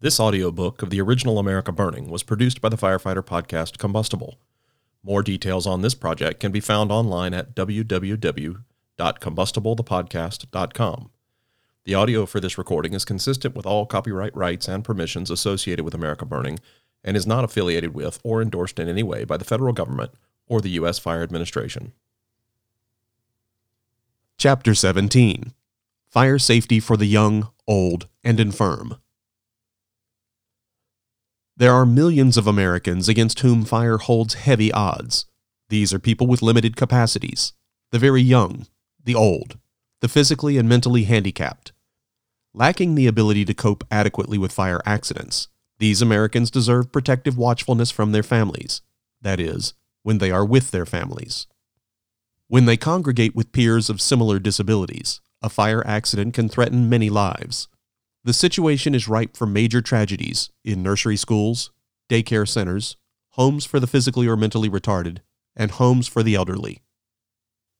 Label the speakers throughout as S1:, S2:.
S1: This audiobook of the original America Burning was produced by the firefighter podcast Combustible. More details on this project can be found online at www.combustiblethepodcast.com. The audio for this recording is consistent with all copyright rights and permissions associated with America Burning and is not affiliated with or endorsed in any way by the federal government or the U.S. Fire Administration.
S2: Chapter 17 Fire Safety for the Young, Old, and Infirm. There are millions of Americans against whom fire holds heavy odds. These are people with limited capacities, the very young, the old, the physically and mentally handicapped. Lacking the ability to cope adequately with fire accidents, these Americans deserve protective watchfulness from their families, that is, when they are with their families. When they congregate with peers of similar disabilities, a fire accident can threaten many lives. The situation is ripe for major tragedies in nursery schools, daycare centers, homes for the physically or mentally retarded, and homes for the elderly.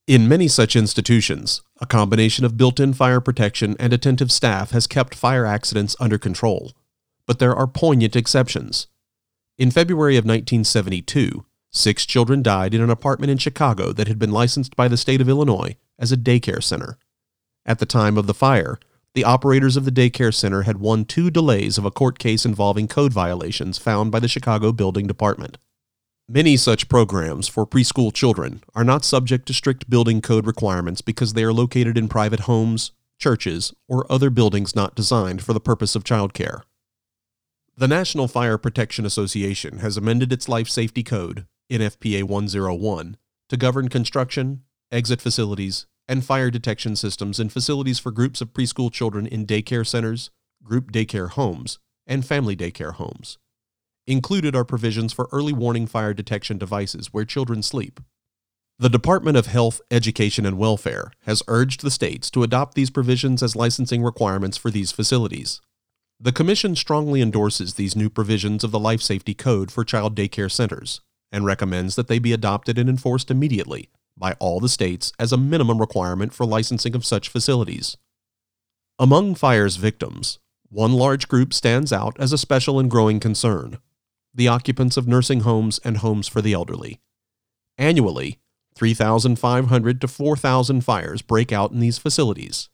S2: In many such institutions, a combination of built in fire protection and attentive staff has kept fire accidents under control. But there are poignant exceptions. In February of 1972, six children died in an apartment in Chicago that had been licensed by the state of Illinois as a daycare center. At the time of the fire, the operators of the daycare center had won two delays of a court case involving code violations found by the Chicago Building Department. Many such programs for preschool children are not subject to strict building code requirements because they are located in private homes, churches, or other buildings not designed for the purpose of childcare. The National Fire Protection Association has amended its Life Safety Code, NFPA 101, to govern construction, exit facilities, and fire detection systems in facilities for groups of preschool children in daycare centers, group daycare homes, and family daycare homes. Included are provisions for early warning fire detection devices where children sleep. The Department of Health, Education, and Welfare has urged the states to adopt these provisions as licensing requirements for these facilities. The Commission strongly endorses these new provisions of the Life Safety Code for child daycare centers and recommends that they be adopted and enforced immediately by all the states as a minimum requirement for licensing of such facilities. Among fire's victims, one large group stands out as a special and growing concern the occupants of nursing homes and homes for the elderly. Annually, 3,500 to 4,000 fires break out in these facilities.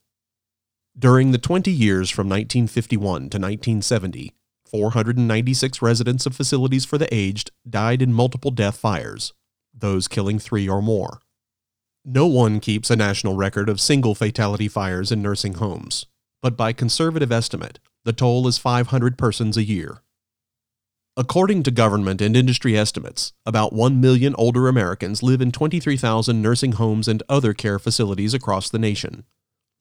S2: During the 20 years from 1951 to 1970, 496 residents of facilities for the aged died in multiple death fires, those killing three or more. No one keeps a national record of single fatality fires in nursing homes, but by conservative estimate, the toll is 500 persons a year. According to government and industry estimates, about 1 million older Americans live in 23,000 nursing homes and other care facilities across the nation.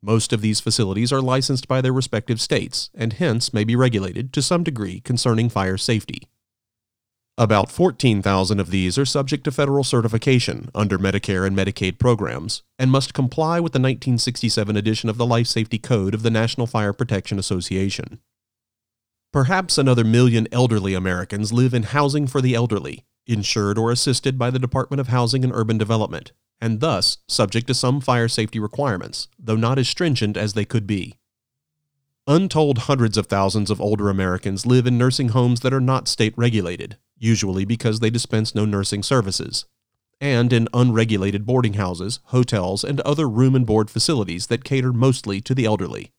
S2: Most of these facilities are licensed by their respective states and hence may be regulated to some degree concerning fire safety. About 14,000 of these are subject to federal certification under Medicare and Medicaid programs and must comply with the 1967 edition of the Life Safety Code of the National Fire Protection Association. Perhaps another million elderly Americans live in housing for the elderly, insured or assisted by the Department of Housing and Urban Development, and thus subject to some fire safety requirements, though not as stringent as they could be. Untold hundreds of thousands of older Americans live in nursing homes that are not state regulated, usually because they dispense no nursing services, and in unregulated boarding houses, hotels, and other room and board facilities that cater mostly to the elderly.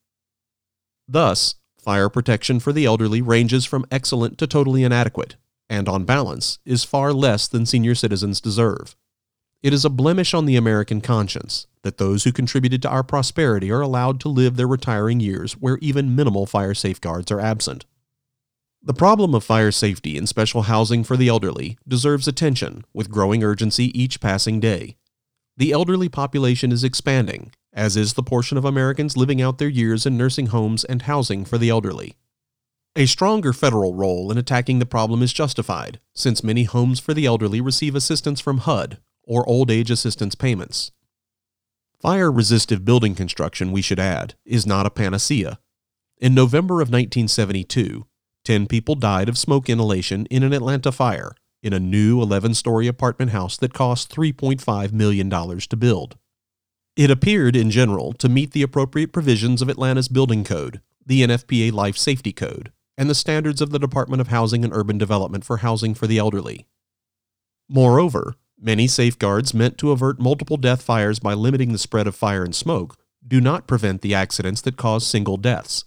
S2: Thus, fire protection for the elderly ranges from excellent to totally inadequate, and on balance, is far less than senior citizens deserve. It is a blemish on the American conscience that those who contributed to our prosperity are allowed to live their retiring years where even minimal fire safeguards are absent. The problem of fire safety in special housing for the elderly deserves attention with growing urgency each passing day. The elderly population is expanding, as is the portion of Americans living out their years in nursing homes and housing for the elderly. A stronger federal role in attacking the problem is justified, since many homes for the elderly receive assistance from HUD, or Old Age Assistance Payments. Fire resistive building construction, we should add, is not a panacea. In November of 1972, 10 people died of smoke inhalation in an Atlanta fire in a new 11 story apartment house that cost $3.5 million to build. It appeared, in general, to meet the appropriate provisions of Atlanta's building code, the NFPA Life Safety Code, and the standards of the Department of Housing and Urban Development for housing for the elderly. Moreover, many safeguards meant to avert multiple death fires by limiting the spread of fire and smoke do not prevent the accidents that cause single deaths.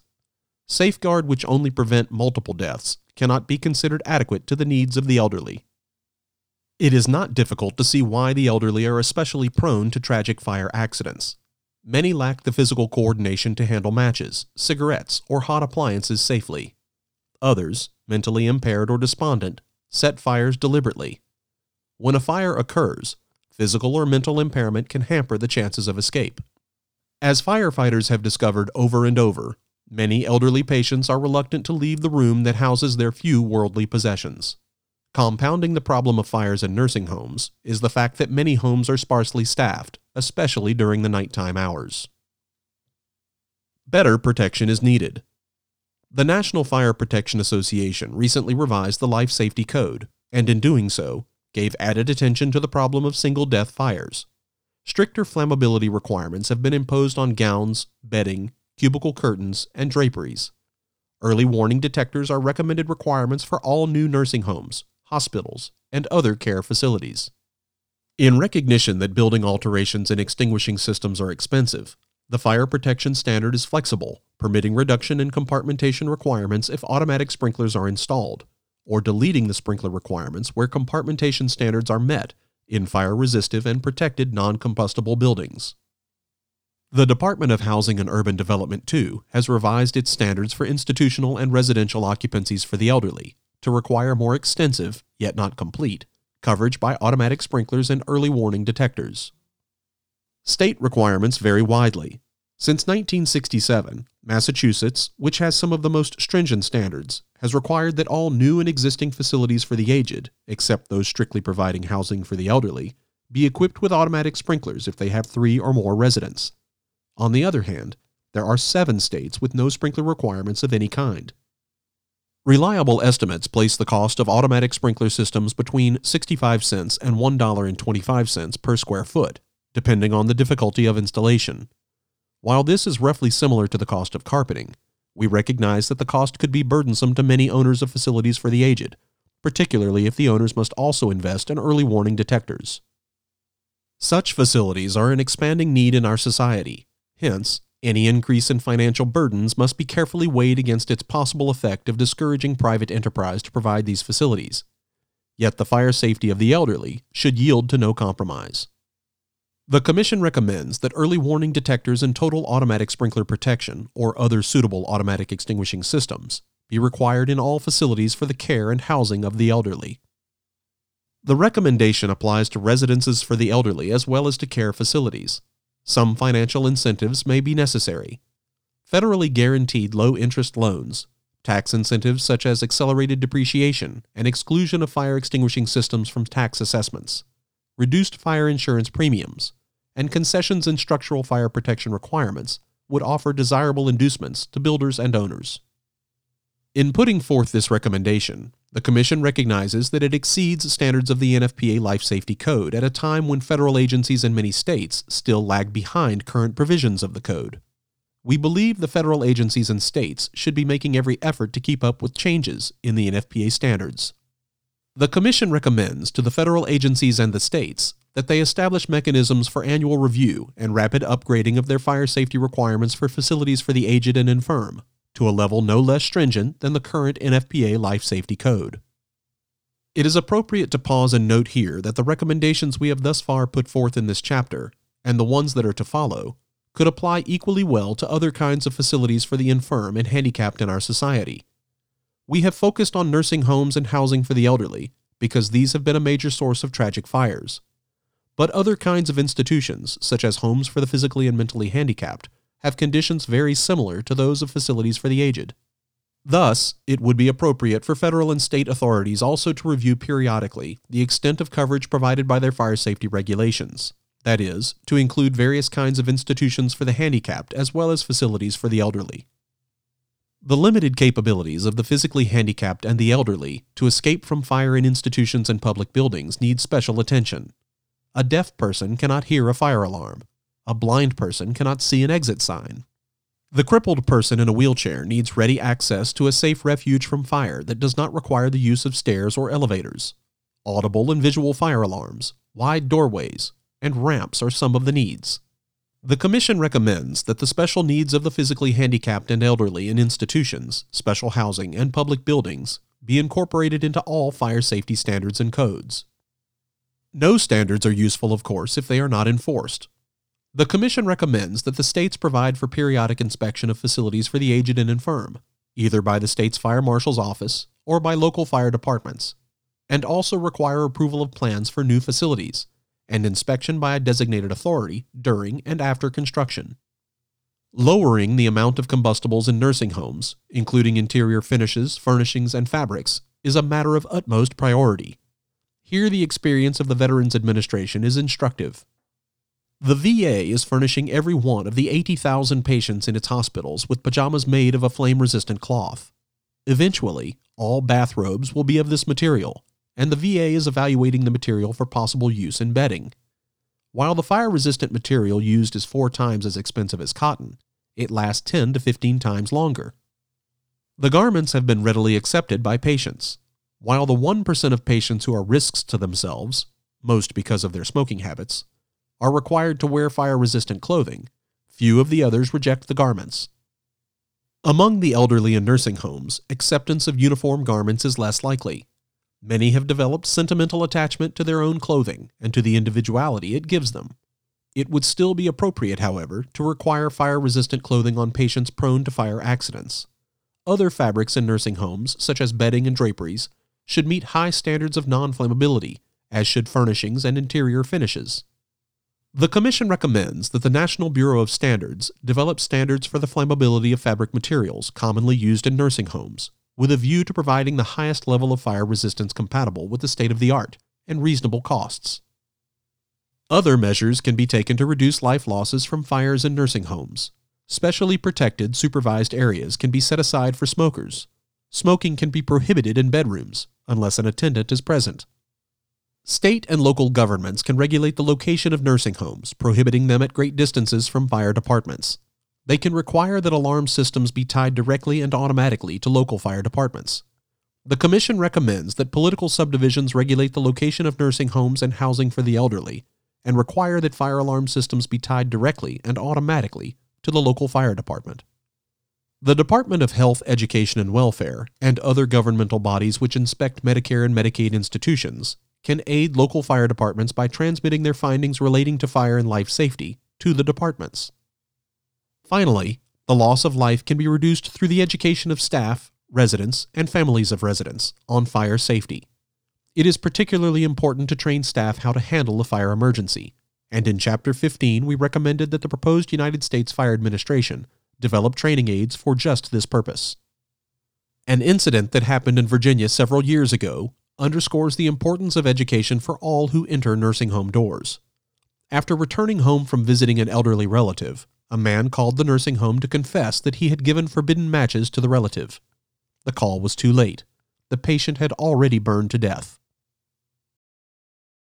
S2: Safeguard which only prevent multiple deaths cannot be considered adequate to the needs of the elderly. It is not difficult to see why the elderly are especially prone to tragic fire accidents. Many lack the physical coordination to handle matches, cigarettes, or hot appliances safely. Others, mentally impaired or despondent, set fires deliberately. When a fire occurs, physical or mental impairment can hamper the chances of escape. As firefighters have discovered over and over, many elderly patients are reluctant to leave the room that houses their few worldly possessions. Compounding the problem of fires in nursing homes is the fact that many homes are sparsely staffed, especially during the nighttime hours. Better protection is needed. The National Fire Protection Association recently revised the Life Safety Code, and in doing so, gave added attention to the problem of single death fires. Stricter flammability requirements have been imposed on gowns, bedding, cubicle curtains, and draperies. Early warning detectors are recommended requirements for all new nursing homes, hospitals, and other care facilities. In recognition that building alterations and extinguishing systems are expensive, the fire protection standard is flexible, permitting reduction in compartmentation requirements if automatic sprinklers are installed, or deleting the sprinkler requirements where compartmentation standards are met in fire resistive and protected non combustible buildings. The Department of Housing and Urban Development, too, has revised its standards for institutional and residential occupancies for the elderly to require more extensive, yet not complete, coverage by automatic sprinklers and early warning detectors. State requirements vary widely. Since 1967, Massachusetts, which has some of the most stringent standards, has required that all new and existing facilities for the aged, except those strictly providing housing for the elderly, be equipped with automatic sprinklers if they have three or more residents. On the other hand, there are seven states with no sprinkler requirements of any kind. Reliable estimates place the cost of automatic sprinkler systems between 65 cents and $1.25 per square foot, depending on the difficulty of installation. While this is roughly similar to the cost of carpeting, we recognize that the cost could be burdensome to many owners of facilities for the aged, particularly if the owners must also invest in early warning detectors. Such facilities are an expanding need in our society. Hence, any increase in financial burdens must be carefully weighed against its possible effect of discouraging private enterprise to provide these facilities. Yet the fire safety of the elderly should yield to no compromise. The Commission recommends that early warning detectors and total automatic sprinkler protection, or other suitable automatic extinguishing systems, be required in all facilities for the care and housing of the elderly. The recommendation applies to residences for the elderly as well as to care facilities. Some financial incentives may be necessary. Federally guaranteed low interest loans, tax incentives such as accelerated depreciation and exclusion of fire extinguishing systems from tax assessments, reduced fire insurance premiums, and concessions in structural fire protection requirements would offer desirable inducements to builders and owners. In putting forth this recommendation, the Commission recognizes that it exceeds standards of the NFPA Life Safety Code at a time when federal agencies in many states still lag behind current provisions of the code. We believe the federal agencies and states should be making every effort to keep up with changes in the NFPA standards. The Commission recommends to the federal agencies and the states that they establish mechanisms for annual review and rapid upgrading of their fire safety requirements for facilities for the aged and infirm to a level no less stringent than the current NFPA Life Safety Code. It is appropriate to pause and note here that the recommendations we have thus far put forth in this chapter, and the ones that are to follow, could apply equally well to other kinds of facilities for the infirm and handicapped in our society. We have focused on nursing homes and housing for the elderly because these have been a major source of tragic fires. But other kinds of institutions, such as homes for the physically and mentally handicapped, have conditions very similar to those of facilities for the aged. Thus, it would be appropriate for federal and state authorities also to review periodically the extent of coverage provided by their fire safety regulations. That is, to include various kinds of institutions for the handicapped as well as facilities for the elderly. The limited capabilities of the physically handicapped and the elderly to escape from fire in institutions and public buildings need special attention. A deaf person cannot hear a fire alarm. A blind person cannot see an exit sign. The crippled person in a wheelchair needs ready access to a safe refuge from fire that does not require the use of stairs or elevators. Audible and visual fire alarms, wide doorways, and ramps are some of the needs. The Commission recommends that the special needs of the physically handicapped and elderly in institutions, special housing, and public buildings be incorporated into all fire safety standards and codes. No standards are useful, of course, if they are not enforced. The Commission recommends that the states provide for periodic inspection of facilities for the aged and infirm, either by the state's fire marshal's office or by local fire departments, and also require approval of plans for new facilities and inspection by a designated authority during and after construction. Lowering the amount of combustibles in nursing homes, including interior finishes, furnishings, and fabrics, is a matter of utmost priority. Here, the experience of the Veterans Administration is instructive. The VA is furnishing every one of the 80,000 patients in its hospitals with pajamas made of a flame resistant cloth. Eventually, all bathrobes will be of this material, and the VA is evaluating the material for possible use in bedding. While the fire resistant material used is four times as expensive as cotton, it lasts 10 to 15 times longer. The garments have been readily accepted by patients. While the 1% of patients who are risks to themselves, most because of their smoking habits, are required to wear fire resistant clothing, few of the others reject the garments. Among the elderly in nursing homes, acceptance of uniform garments is less likely. Many have developed sentimental attachment to their own clothing and to the individuality it gives them. It would still be appropriate, however, to require fire resistant clothing on patients prone to fire accidents. Other fabrics in nursing homes, such as bedding and draperies, should meet high standards of non flammability, as should furnishings and interior finishes. The Commission recommends that the National Bureau of Standards develop standards for the flammability of fabric materials commonly used in nursing homes, with a view to providing the highest level of fire resistance compatible with the state of the art and reasonable costs. Other measures can be taken to reduce life losses from fires in nursing homes. Specially protected, supervised areas can be set aside for smokers. Smoking can be prohibited in bedrooms unless an attendant is present. State and local governments can regulate the location of nursing homes, prohibiting them at great distances from fire departments. They can require that alarm systems be tied directly and automatically to local fire departments. The Commission recommends that political subdivisions regulate the location of nursing homes and housing for the elderly, and require that fire alarm systems be tied directly and automatically to the local fire department. The Department of Health, Education, and Welfare and other governmental bodies which inspect Medicare and Medicaid institutions can aid local fire departments by transmitting their findings relating to fire and life safety to the departments. Finally, the loss of life can be reduced through the education of staff, residents, and families of residents on fire safety. It is particularly important to train staff how to handle a fire emergency, and in Chapter 15 we recommended that the proposed United States Fire Administration develop training aids for just this purpose. An incident that happened in Virginia several years ago underscores the importance of education for all who enter nursing home doors. After returning home from visiting an elderly relative, a man called the nursing home to confess that he had given forbidden matches to the relative. The call was too late. The patient had already burned to death.